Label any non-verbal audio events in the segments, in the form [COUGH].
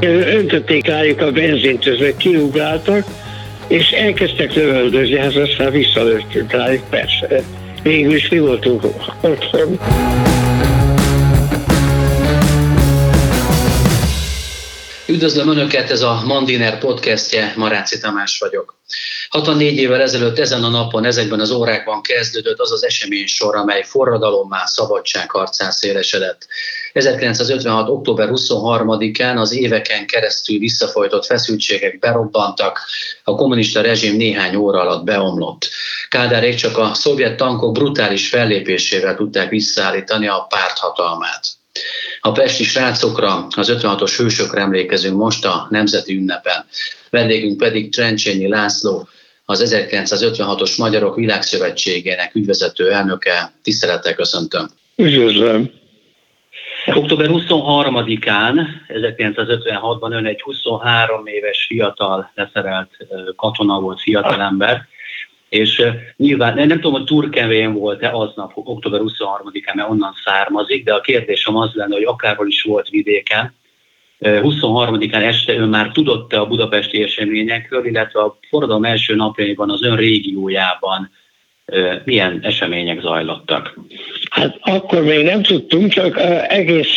Öntötték rájuk a benzint, ezek kiugráltak, és elkezdtek lövöldözni, hát aztán visszalőttünk rájuk, persze. Végül is mi voltunk otthon. Üdvözlöm Önöket, ez a Mandiner podcastje, Maráci Tamás vagyok. 64 évvel ezelőtt ezen a napon, ezekben az órákban kezdődött az az esemény sor, amely forradalommá, szabadságharcán szélesedett. 1956. október 23-án az éveken keresztül visszafolytott feszültségek berobbantak, a kommunista rezsim néhány óra alatt beomlott. Kádárék csak a szovjet tankok brutális fellépésével tudták visszaállítani a párthatalmát. A pesti srácokra, az 56-os hősökre emlékezünk most a Nemzeti ünnepen. Vendégünk pedig Trencsényi László, az 1956-os Magyarok Világszövetségének ügyvezető elnöke. Tisztelettel köszöntöm. Üdvözlöm. Október 23-án, 1956-ban ön egy 23 éves fiatal leszerelt katona volt, fiatalember, és nyilván nem tudom, hogy Turkevén volt-e aznap, október 23-án, mert onnan származik, de a kérdésem az lenne, hogy akárhol is volt vidéken, 23-án este ön már tudott-e a budapesti eseményekről, illetve a forradalom első napjaiban az ön régiójában milyen események zajlottak? Hát akkor még nem tudtunk, csak egész,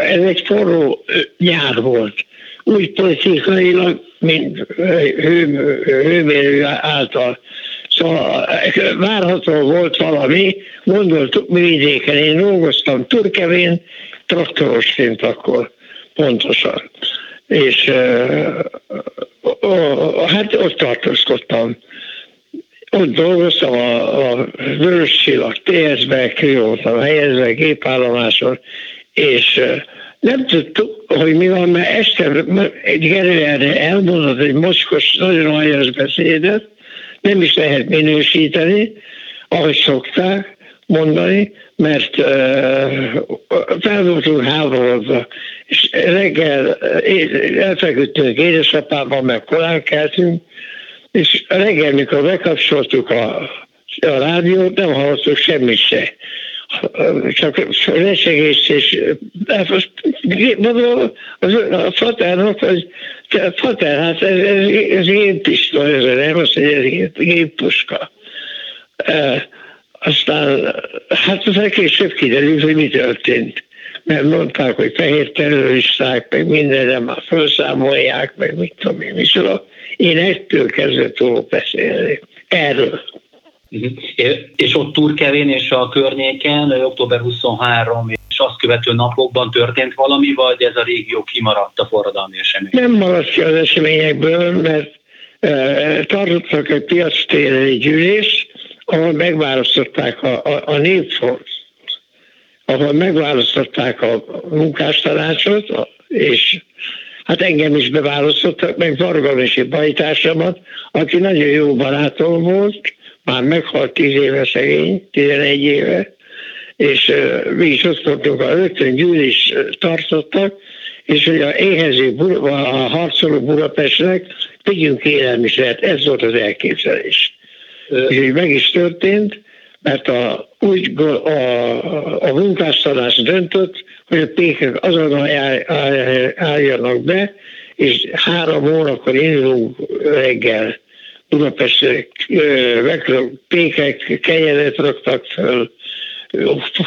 ez egy forró nyár volt. Úgy politikailag, mint hőmérő által. Szóval várható volt valami, gondoltuk mi vidéken, én dolgoztam Turkevén, traktorosként akkor pontosan. És hát ott tartózkodtam. Ott dolgoztam a, a Vörös Csillag TS-be, ki voltam helyezve gépállomáson, és nem tudtuk, hogy mi van, mert este egy Gerőerre elmondott egy mocskos, nagyon aljas beszédet, nem is lehet minősíteni, ahogy szokták mondani, mert uh, háborodva, és reggel elfeküdtünk édesapával, meg korán keltünk, és reggel, mikor bekapcsoltuk a, a rádiót, nem hallottuk semmit se. Csak lesegést, és mondom, a fatának, hogy Fater, hát ez, ez, ez géppisztoly, ez nem azt, hogy ez géppuska. Aztán, hát az később kiderült, hogy mi történt. Mert mondták, hogy fehér terroristák, meg mindenre már felszámolják, meg mit tudom én, micsoda. Én ettől kezdve tudok beszélni. Erről. Uh-huh. És ott Turkevén és a környéken, október 23 és azt követő napokban történt valami, vagy ez a régió kimaradt a forradalmi esemény? Nem maradt ki az eseményekből, mert e, tartottak egy piac egy gyűlés, ahol megválasztották a, a, a népfort, ahol megválasztották a munkástanácsot, és hát engem is beválasztottak, meg Varga bajtársamat, aki nagyon jó barátom volt, már meghalt 10 éve szegény, 11 éve, és mi is ott voltunk, a rögtön gyűlés tartottak, és hogy a éhező, a harcoló Budapestnek tegyünk élelmiszert, ez volt az elképzelés. És így meg is történt, mert a, úgy a, a munkástalás döntött, hogy a pékek azonnal álljanak be, és három órakor indulunk reggel Budapestre pékek, kenyeret raktak föl,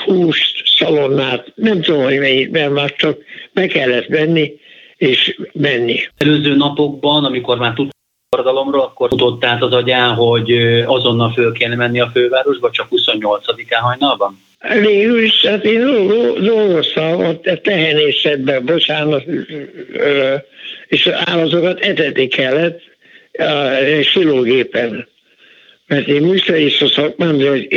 húst, szalonnát, nem tudom, hogy mennyit, csak be kellett menni, és menni. Előző napokban, amikor már tudtam forradalomról, akkor tudott át az agyán, hogy azonnal föl kéne menni a fővárosba, csak 28-án hajnalban? Végül is, hát én dolgoztam ott a tehenészetben, bocsánat, és állatokat etetni kellett, silógépen. Mert én műszeri szakmám, de hogy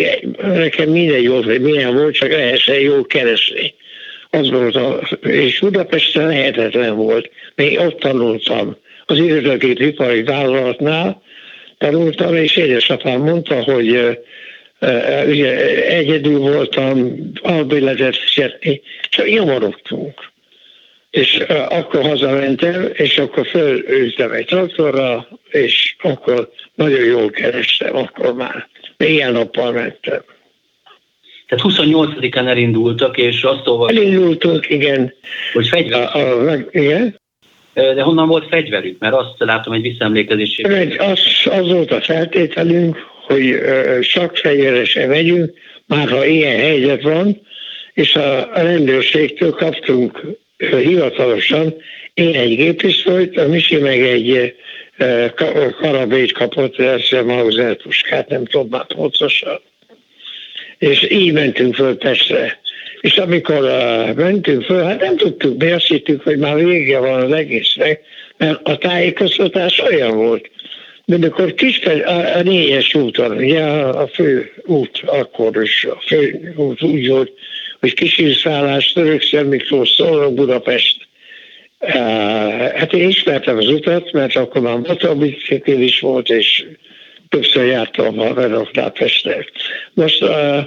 nekem mindegy volt, hogy milyen volt, csak lehessen jó keresni. Az volt a, és Budapesten lehetetlen volt. Még ott tanultam. Az irodakét ipari vállalatnál tanultam, és édesapám mondta, hogy ugye egyedül voltam, albilletet fizetni, csak nyomorogtunk és akkor hazamentem, és akkor fölültem egy traktorra, és akkor nagyon jól kerestem, akkor már ilyen nappal mentem. Tehát 28-án elindultak, és azt olvastam... Elindultunk, igen. Hogy fegyver. A, a, igen. De honnan volt fegyverük? Mert azt látom egy visszaemlékezési. Az, az volt a feltételünk, hogy csak fegyveresen megyünk, már ha ilyen helyzet van, és a rendőrségtől kaptunk hivatalosan, én egy gépisztolyt, a Misi meg egy karabét kapott, a Mauser puskát, nem tudom már pontosan. És így mentünk föl Pestre. És amikor uh, mentünk föl, hát nem tudtuk, mi azt hittük, hogy már vége van az egésznek, mert a tájékoztatás olyan volt. De amikor Kispel, a, a négyes úton, ugye a, a fő út akkor is, a fő út úgy volt, hogy Kisírszállás, Törökszer Miklós, Szolnok, Budapest. Uh, hát én ismertem az utat, mert akkor már motorbicikl is volt, és többször jártam a Veroknál Pestre. Most uh,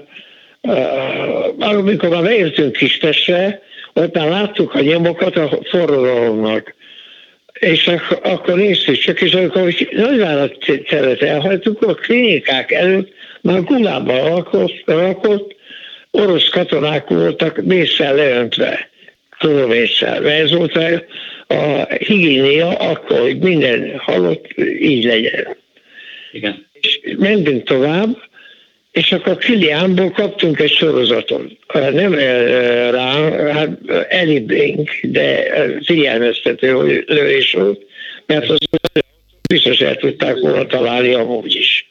amikor már beértünk Kispestre, ott már láttuk a nyomokat a forradalomnak. És akkor néztük csak, és amikor nagyvárat teret elhagytuk, a klinikák előtt már gulába lakott, lakott orosz katonák voltak mészsel leöntve, klovéssel. Ez volt a, higiénia akkor, hogy minden halott így legyen. Igen. És mentünk tovább, és akkor Kiliánból kaptunk egy sorozatot. Nem rá, hát elibénk, de figyelmeztető lövés volt, mert az biztos el tudták volna találni amúgy is.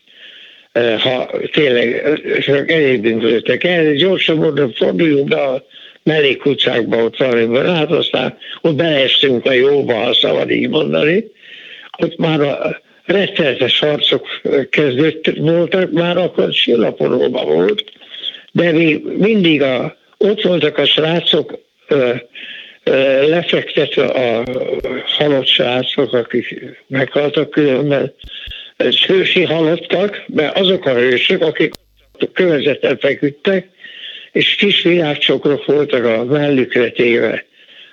Ha tényleg csak elébünk lőttek el, gyorsabban forduljunk be a mellékutcákba ott valamiben, hát aztán ott beleestünk a jóba, ha szabad így mondani. Ott már a, rettenetes harcok kezdődtek, voltak, már akkor sillaporóban volt, de mi mindig a, ott voltak a srácok ö, lefektetve a halott srácok, akik meghaltak különben, hősi halottak, mert azok a hősök, akik kövezeten feküdtek, és kis virágcsokrok voltak a mellükre téve.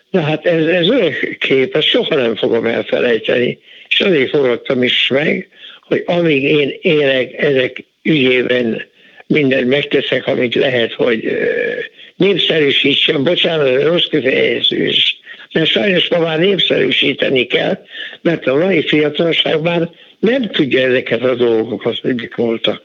Na hát ez, ez olyan kép, ezt soha nem fogom elfelejteni és azért fogadtam is meg, hogy amíg én élek ezek ügyében mindent megteszek, amit lehet, hogy népszerűsítsem, bocsánat, rossz kifejezés, mert sajnos ma már népszerűsíteni kell, mert a mai fiatalság már nem tudja ezeket a dolgokat, hogy mik voltak.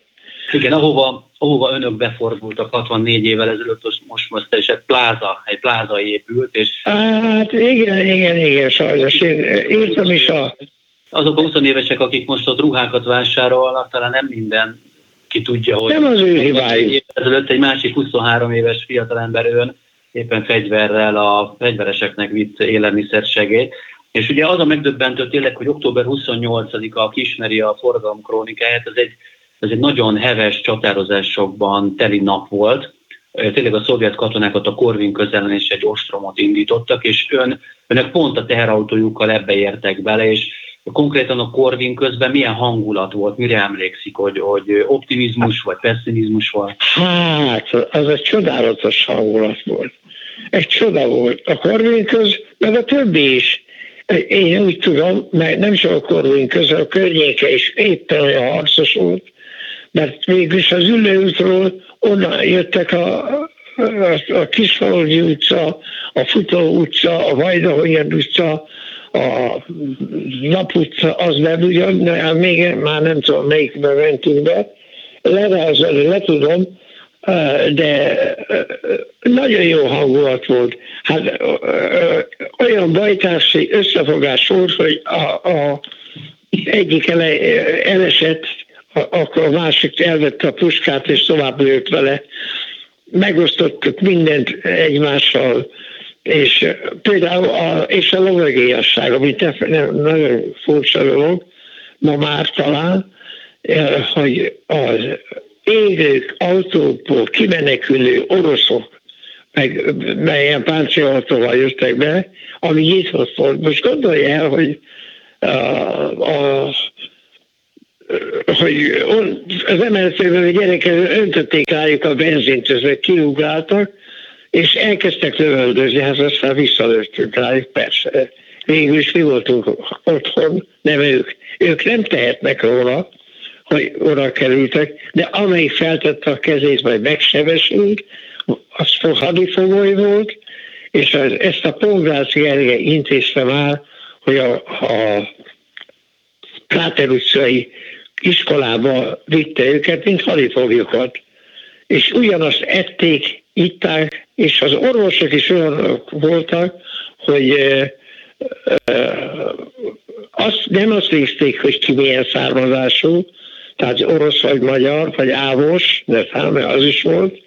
Igen, ahova, ahova önök befordultak 64 évvel ezelőtt, most most is egy pláza, egy pláza épült, és... Hát igen, igen, igen, sajnos. Én írtam is a azok a 20 évesek, akik most ott ruhákat vásárolnak, talán nem minden ki tudja, hogy... Nem az ő hibájuk. Ezelőtt egy másik 23 éves fiatalember ön éppen fegyverrel a fegyvereseknek vitt élelmiszersegét. És ugye az a megdöbbentő tényleg, hogy október 28-a kismeri a forradalom krónikáját, ez egy, ez egy nagyon heves csatározásokban teli nap volt. Tényleg a szovjet katonákat a Korvin közelen is egy ostromot indítottak, és ön, önök pont a teherautójukkal ebbe értek bele, és konkrétan a Korvin közben milyen hangulat volt, mire emlékszik, hogy, hogy optimizmus vagy pessimizmus volt? Hát, az egy csodálatos hangulat volt. Egy csoda volt. A Korvin köz, meg a többi is. Én úgy tudom, mert nem csak a Korvin köz, a környéke is éppen olyan harcos volt, mert mégis az ülőútról onnan jöttek a, a, a Kisfaludi utca, a Futó utca, a Vajdahogy utca, a naputca az nem ugyan, de hát még már nem tudom melyikbe mentünk be, lerázani le tudom, de nagyon jó hangulat volt. Hát olyan bajtársi összefogás volt, hogy a, a egyik ele, elesett, akkor a másik elvette a puskát és tovább lőtt vele. Megosztottuk mindent egymással, és például a, és a lovagélyasság, ami nagyon furcsa dolog, ma már talán, hogy az égők autókból kimenekülő oroszok, meg melyen páncélautóval jöttek be, ami nyitott volt. Most gondolja el, hogy a, a hogy az emelőtőben a gyerekek öntötték rájuk a benzint, ezek kiugráltak, és elkezdtek lövöldözni, hát aztán visszalőttünk rájuk, persze. Végül is mi voltunk otthon, nem ők. Ők nem tehetnek róla, hogy oda kerültek, de amelyik feltette a kezét, vagy megsebesült, az hadifogoly volt, és az, ezt a Pongráci Erge intézte már, hogy a, a Kráter utcai iskolába vitte őket, mint hadifoglyokat. És ugyanazt ették, itták, és az orvosok is olyan voltak, hogy azt, nem azt nézték, hogy ki milyen származású, tehát orosz vagy magyar, vagy ávos, de száma az is volt,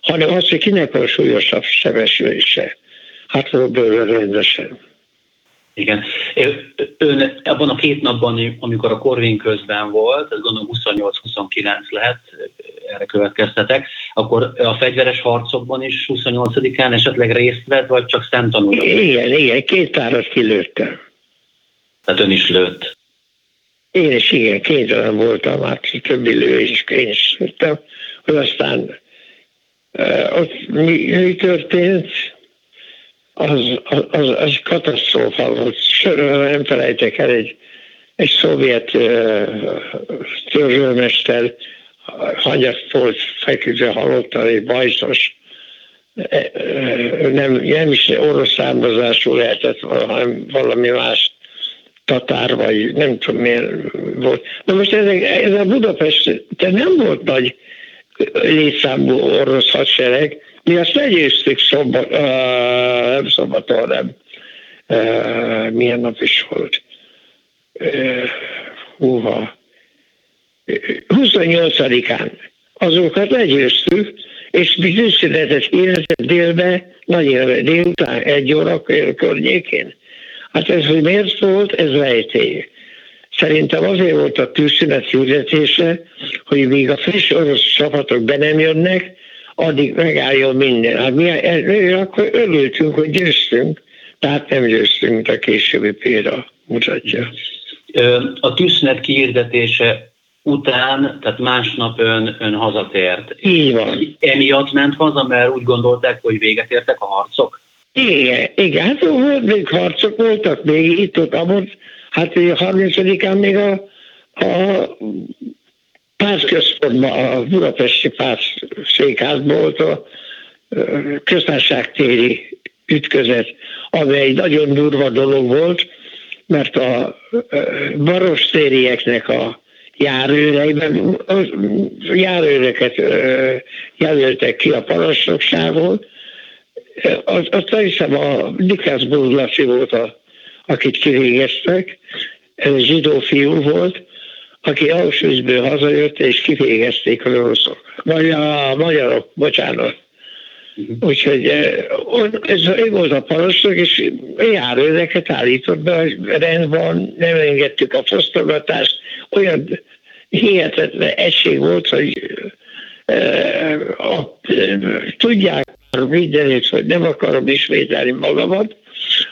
hanem az, hogy kinek a súlyosabb sebesülése. Hát bőle rendesen. Igen. Ön abban a két napban, amikor a Korvin közben volt, ez gondolom 28-29 lehet, erre következtetek, akkor a fegyveres harcokban is 28-án esetleg részt vett, vagy csak szemtanúra? Igen, igen, két párat kilőttem. Tehát ön is lőtt? Én is, igen, két olyan voltam, hát többi lő, és én is lőttem, hogy aztán ott mi, mi történt, az, az, az katasztrófa volt. Nem felejtek el, egy, egy szovjet uh, törzsőmester hagyat volt feküdve halottan, egy bajszos, nem, nem is orosz származású lehetett, hanem valami más tatár, vagy nem tudom miért volt. Na most ez, ez a Budapest, de nem volt nagy létszámú orosz hadsereg, mi azt legyőztük szombat, uh, nem szombaton, nem, uh, milyen nap is volt. Uh, húha. 28-án azokat legyőztük, és mi tűzszünetet hirdetett délbe, nagy délután, egy óra környékén. Hát ez, hogy miért volt, ez rejtély. Szerintem azért volt a tűzszünet hirdetése, hogy még a friss orosz csapatok be nem jönnek, addig megálljon minden. Hát mi akkor örültünk, hogy győztünk, tehát nem győztünk, a későbbi példa mutatja. A tűzszünet kiirdetése után, tehát másnap ön, ön hazatért. Így van. Emiatt ment haza, mert úgy gondolták, hogy véget értek a harcok? Igen, igen, hát volt még harcok voltak, még itt ott, amott, hát a 30-án még a, a pártközpontban, a budapesti pártszékházban volt a köztársaságtéri ütközet, ami egy nagyon durva dolog volt, mert a barostérieknek a járőreiben, járőreket jelöltek ki a parancsnokságon, az, azt hiszem a Nikász Bózlási volt, a, akit kivégeztek, ez zsidó fiú volt, aki Auschwitzből hazajött, és kivégezték az oroszok. Vagy a magyarok, bocsánat. Uh-huh. Úgyhogy ez, ez volt a parancsnok, és járőreket állított be, hogy rendben nem engedtük a fosztogatást. Olyan hihetetlen egység volt, hogy a, tudják mindenét, hogy nem akarom ismételni magamat,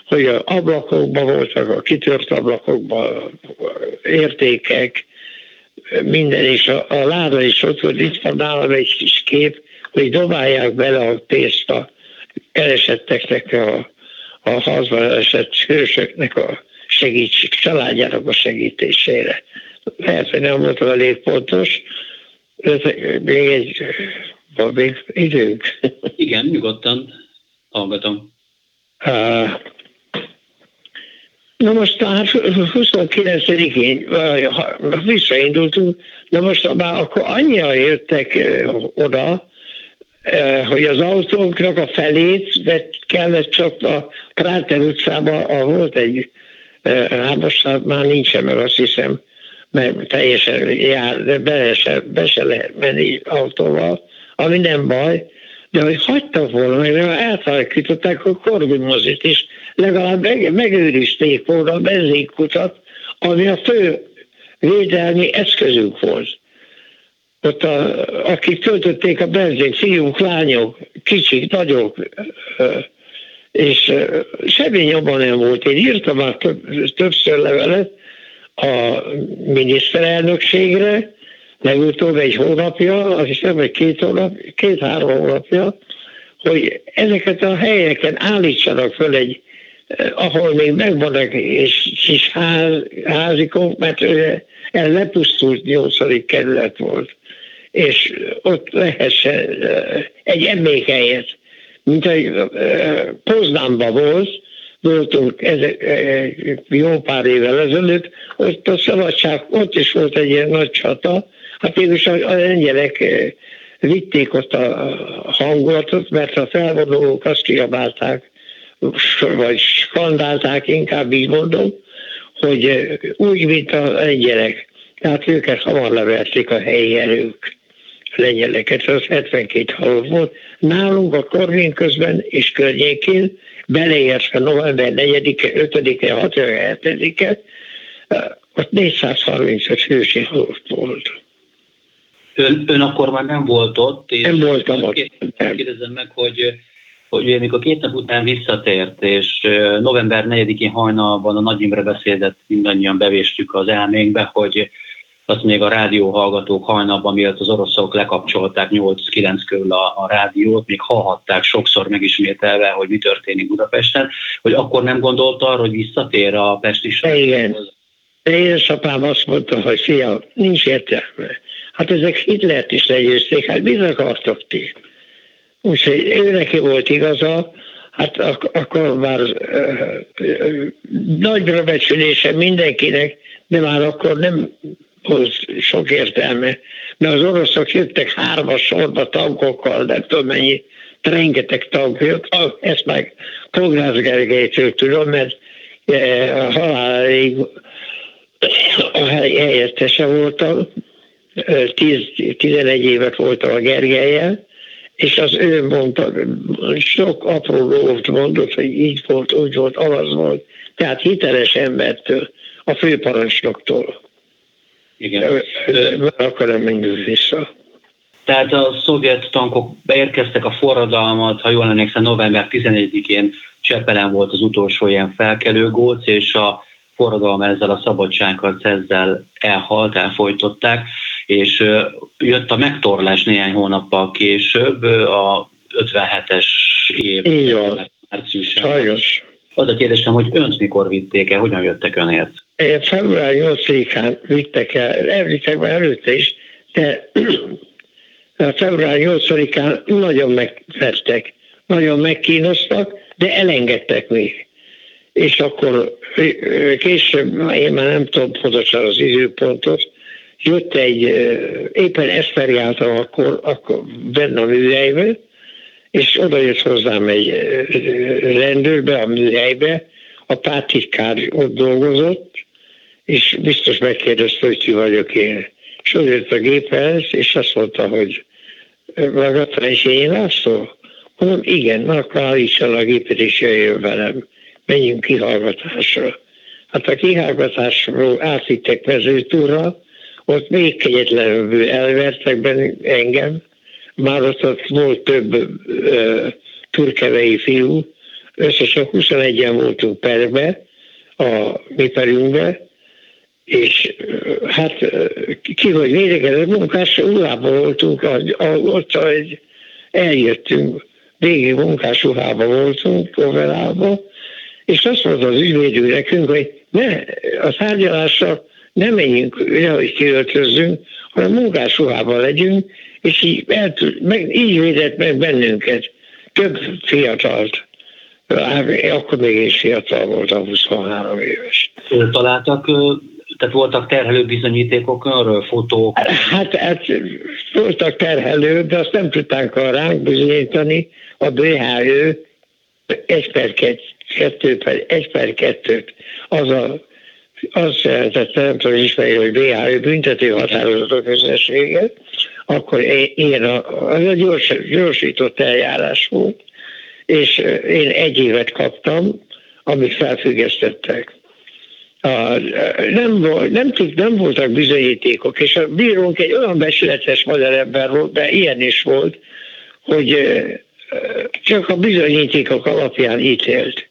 hogy a ablakokban voltak, a kitört ablakokban értékek, minden, és a, a láda is ott volt, itt van nálam egy kis kép, hogy dobálják bele a pénzt a keresetteknek, a, a hazban esett hősöknek a segítség, családjának a segítésére. Lehet, hogy nem volt elég pontos, még egy, van még időnk. Igen, nyugodtan hallgatom. Uh, Na most tehát 29-én visszaindultunk, de most már akkor annyira értek oda, hogy az autóknak a felét kellett csak a Kráter utcában, volt egy, hát most már nincsen, mert azt hiszem, mert teljesen jár, de be se, be se lehet menni autóval, ami nem baj, de hogy hagytak volna, meg elfelejtották a korbimozit is, legalább meg, megőrizték volna a benzinkutat, ami a fő védelmi eszközünk volt. Ott a, akik töltötték a benzin, fiúk, lányok, kicsik, nagyok, és semmi nyomban nem volt. Én írtam már több, többször levelet a miniszterelnökségre, legutóbb egy hónapja, azt hiszem, hogy két, hónap, két-három hónapja, hogy ezeket a helyeken állítsanak föl egy ahol még megvannak és kis ház, házikok, mert ez lepusztult nyolcadik kerület volt, és ott lehessen egy emlékhelyet, mint egy Poznánban volt, voltunk ezek, jó pár évvel ezelőtt, ott a szabadság, ott is volt egy ilyen nagy csata, hát mégis a lengyelek vitték ott a hangulatot, mert a felvonulók azt kiabálták, vagy skandálták, inkább így mondom, hogy úgy, mint a lengyelek. Tehát őket hamar leverték a helyi erők lengyeleket, az 72 halott volt. Nálunk a Korvin közben és környékén, beleértve november 4-e, 5-e, 6-e, 7-e, ott 435 hősi halott volt. Ön, ön akkor már nem volt ott, és nem voltam ott. Kérdezem meg, hogy hogy amikor két nap után visszatért, és november 4-én hajnalban a Nagy Imre beszédet mindannyian bevéstük az elménkbe, hogy azt még a rádióhallgatók hajnalban, miatt az oroszok lekapcsolták 8-9 körül a, a rádiót, még hallhatták sokszor megismételve, hogy mi történik Budapesten, hogy akkor nem gondolta arra, hogy visszatér a Pesti Igen. Édesapám azt mondta, hogy fia, nincs értelme. Hát ezek Hitlert is legyőzték, hát mit akartok ti? Úgyhogy ő neki volt igaza, hát ak- akkor már uh, uh, nagyra becsülése mindenkinek, de már akkor nem hoz sok értelme. Mert az oroszok jöttek hármas sorba tankokkal, nem tudom mennyi, rengeteg tank jött, ezt meg Pogrász Gergelytől tudom, mert a halálig a helyettese voltam, 10-11 évet voltam a Gergelyel, és az ő mondta, sok apró dolgot mondott, hogy így volt, úgy volt, az volt. Tehát hiteles embertől, a főparancsnoktól. Igen. Akkor nem menjünk vissza. Tehát a szovjet tankok beérkeztek a forradalmat, ha jól emlékszem, november 11-én Csepelen volt az utolsó ilyen felkelő góc, és a forradalom ezzel a szabadságharc ezzel elhalt, elfolytották, és jött a megtorlás néhány hónappal később, a 57-es év. Van. Sajnos. Az a kérdésem, hogy önt mikor vitték el, hogyan jöttek önért? Február 8-án vittek el, elvittek már előtte is, de [CLEARS THROAT] február 8-án nagyon megvettek, nagyon megkínoztak, de elengedtek még. És akkor később, én már nem tudom pontosan az időpontot, jött egy, éppen ezt jártam akkor, akkor benne a műhelyben, és oda jött hozzám egy rendőrbe a műhelybe, a pártitkár ott dolgozott, és biztos megkérdezte, hogy ki vagyok én. És oda jött a géphez, és azt mondta, hogy magadra is én László? Mondom, igen, na akkor állítson a gépet, és jöjjön velem. Menjünk kihallgatásra. Hát a kihallgatásról átvittek mezőtúra, ott még kegyetlenül elvertek benne engem, már ott, ott volt több uh, turkevei fiú, összesen 21-en voltunk perbe, a mi perünkbe, és hát ki hogy védekezett munkás, urában voltunk, ott egy, eljöttünk, végig munkás ruhában voltunk, Kovelában, és azt mondta az ügyvédő nekünk, hogy ne, a tárgyalásra nem menjünk, hogy kiöltözzünk, hanem munkás ruhában legyünk, és így, eltűnt, meg, így védett meg bennünket, több fiatalt. Akkor még is fiatal voltam, 23 éves. Találtak, tehát voltak terhelő bizonyítékok arról, fotók? Hát, hát voltak terhelő, de azt nem tudták ránk bizonyítani. A BHÖ 1 per 2, per 1 per 2 az a azt jelentette, nem tudom ismerni, hogy BHÖ büntető határozatok összessége, akkor én a, az a gyors, gyorsított eljárás volt, és én egy évet kaptam, amit felfüggesztettek. A, nem, nem, tud, nem voltak bizonyítékok, és a bírónk egy olyan becsületes magyar ember volt, de ilyen is volt, hogy csak a bizonyítékok alapján ítélt.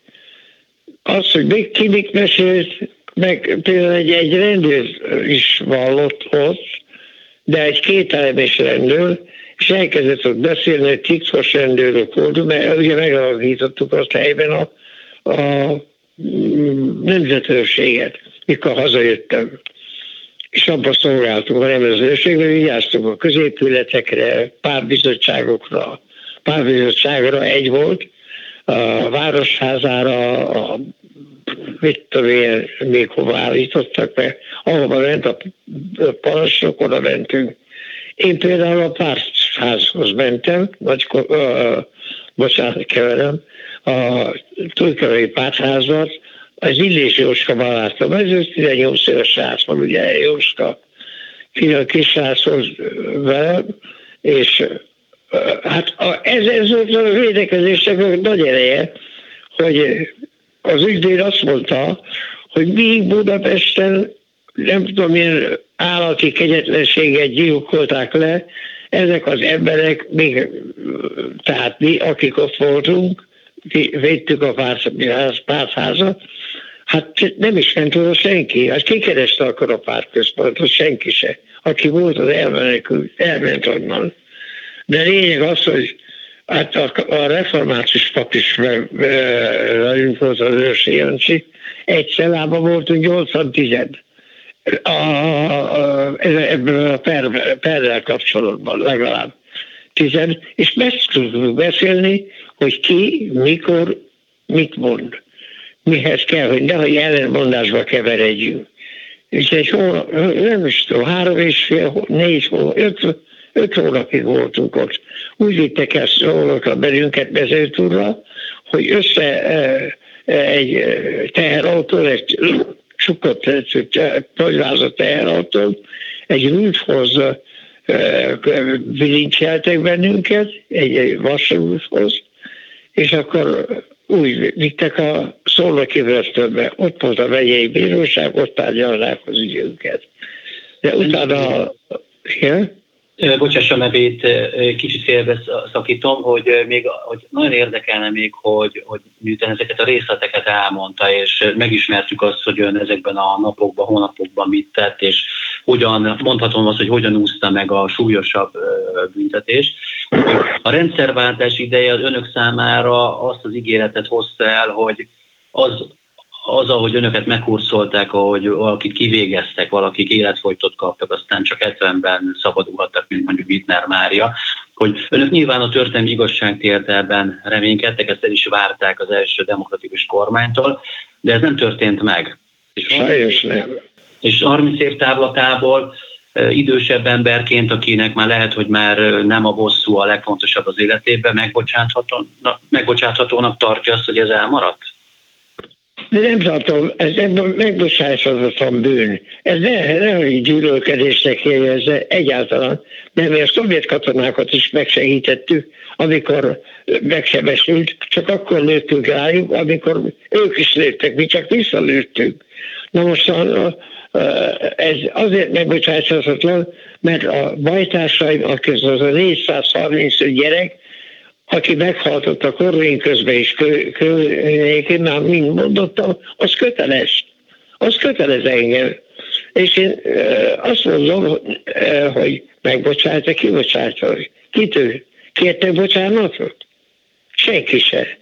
Az, hogy ki mit mesélt, meg például egy, egy rendőr is vallott ott, de egy kételemes rendőr, és elkezdett ott beszélni, hogy titkos rendőrök volt, mert ugye megalakítottuk azt helyben a, a mm, nemzetőrséget, mikor hazajöttem. És abban szolgáltunk a nemzetőrségben, vigyáztunk a középületekre, párbizottságokra, párbizottságra egy volt, a városházára, a mit tudom én, még hova állítottak be, ahova ment a parancsnok, oda mentünk. Én például a pártházhoz mentem, vagy, uh, bocsánat, keverem, a túlkevei pártházat, az Illés Jóska barátom, ez 18 éves srác van, ugye Jóska, a kis sráchoz velem, és hát ez, ez volt a védekezésnek nagy ereje, hogy az ügyvéd azt mondta, hogy még Budapesten nem tudom, milyen állati kegyetlenséget gyilkolták le, ezek az emberek, még, tehát mi, akik ott voltunk, védtük a pártházat, hát nem is ment oda senki. Hát ki kereste akkor a pártközpontot? Senki se. Aki volt, az elmenekült, elment onnan. De lényeg az, hogy hát a, a református pap is velünk volt az őrsi Jancsi. Egy cellában voltunk 80 a, a, ebből a per, perrel kapcsolatban legalább tizen, és meg tudunk beszélni, hogy ki, mikor, mit mond. Mihez kell, hogy nehogy ellenmondásba keveredjünk. És egy hónap, nem is tudom, három és fél, négy hónap, öt, öt hónapig voltunk ott. Úgy vittek ezt a belünket vezértúrra, hogy össze e, e, egy teherautó, egy csukott, nagyvázott teherautó, egy rúdhoz bilincseltek bennünket, egy, egy vasúthoz, és akkor úgy vittek a szolnoki börtönbe. Ott volt a megyei bíróság, ott tárgyalnák az ügyünket. De utána... Igen? Bocsássa nevét, kicsit félbe szakítom, hogy még hogy nagyon érdekelne még, hogy, hogy miután ezeket a részleteket elmondta, és megismertük azt, hogy ön ezekben a napokban, hónapokban mit tett, és hogyan, mondhatom azt, hogy hogyan úszta meg a súlyosabb büntetést. A rendszerváltás ideje az önök számára azt az ígéretet hozta el, hogy az, az, ahogy önöket megkurszolták, ahogy valakit kivégeztek, valakik életfolytot kaptak, aztán csak 70-ben szabadulhattak, mint mondjuk Wittner Mária, hogy önök nyilván a történelmi igazságtérdelben reménykedtek, ezt el is várták az első demokratikus kormánytól, de ez nem történt meg. És Sajnos nem. És 30 év távlatából idősebb emberként, akinek már lehet, hogy már nem a bosszú a legfontosabb az életében, megbocsáthatónak, megbocsáthatónak tartja azt, hogy ez elmaradt? De nem tartom, ez nem megbocsáthatatlan bűn. Ez ne, ne hogy gyűlölkedésnek érezze egyáltalán. De mi a szovjet katonákat is megsegítettük, amikor megsebesült, csak akkor lőttünk rájuk, amikor ők is lőttek, mi csak visszalőttünk. Na most a, ez azért megbocsáthatatlan, mert a bajtársaim, akik az a 435 gyerek, aki meghalt a korvény közben is környékén, már mind mondottam, az köteles. Az kötelez engem. És én azt mondom, hogy megbocsálta, kibocsálta. Kitől? Kérte bocsánatot? Senki se.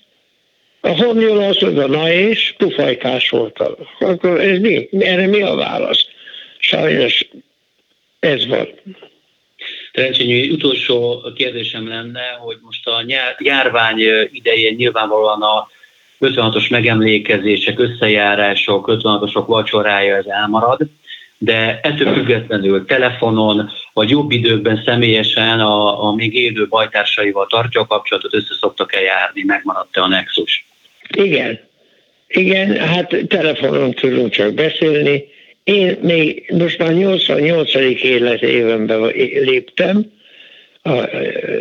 A homnyol az mondta, na és pufajkás voltam. Akkor ez mi? Erre mi a válasz? Sajnos ez van. Terencsény, utolsó kérdésem lenne, hogy most a járvány idején nyilvánvalóan a 56-os megemlékezések, összejárások, 56-osok vacsorája ez elmarad, de ettől függetlenül telefonon, vagy jobb időkben személyesen a, a még élő bajtársaival tartja a kapcsolatot, össze szoktak-e járni, megmaradt-e a nexus? Igen. Igen, hát telefonon tudunk csak beszélni, én még most már 88. életévenben léptem, a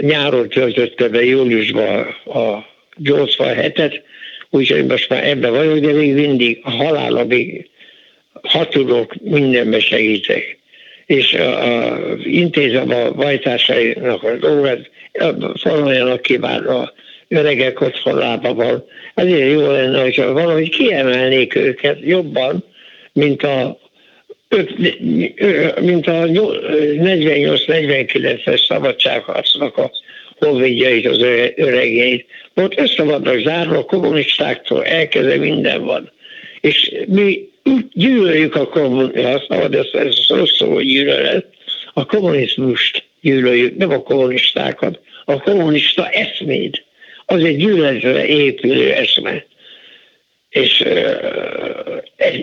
nyáron töltötte be júliusban a 87-et, úgyhogy most már ebben vagyok, de még mindig a halálamig ha tudok, mindenbe segítek. És a, a, intézem a bajtársainak a dolgot, faloljanak ki már a öregek otthonában van. Azért jó lenne, hogyha valahogy kiemelnék őket jobban, mint a mint a 48-49-es szabadságharcnak a honvédjait, az öregeit. Ott össze vannak zárva a kommunistáktól, elkezve minden van. És mi gyűlöljük a kommunizmust, szabad ezt, ez rossz szó, hogy gyűlölet, a kommunizmust gyűlöljük, nem a kommunistákat, a kommunista eszméd. Az egy gyűlöletre épülő eszme. És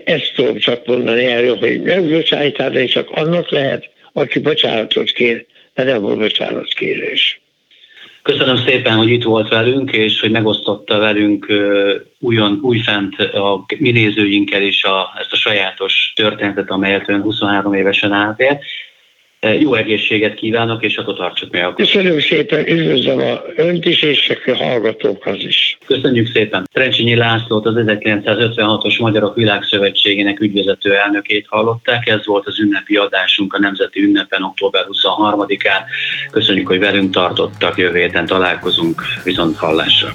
ezt tudom csak mondani erről, hogy nem bocsánatát, csak annak lehet, aki bocsánatot kér, de nem volt bocsánatkérés. Köszönöm szépen, hogy itt volt velünk, és hogy megosztotta velünk újon, újfent a mi nézőinkkel is a, ezt a sajátos történetet, amelyet ön 23 évesen átélt. Jó egészséget kívánok, és akkor tartsuk meg. Köszönöm szépen, üdvözlöm a önt is, és a hallgatókhoz is. Köszönjük szépen. Trencsényi Lászlót, az 1956-os Magyarok Világszövetségének ügyvezető elnökét hallották. Ez volt az ünnepi adásunk a Nemzeti Ünnepen október 23-án. Köszönjük, hogy velünk tartottak. Jövő héten találkozunk. Viszont hallásra.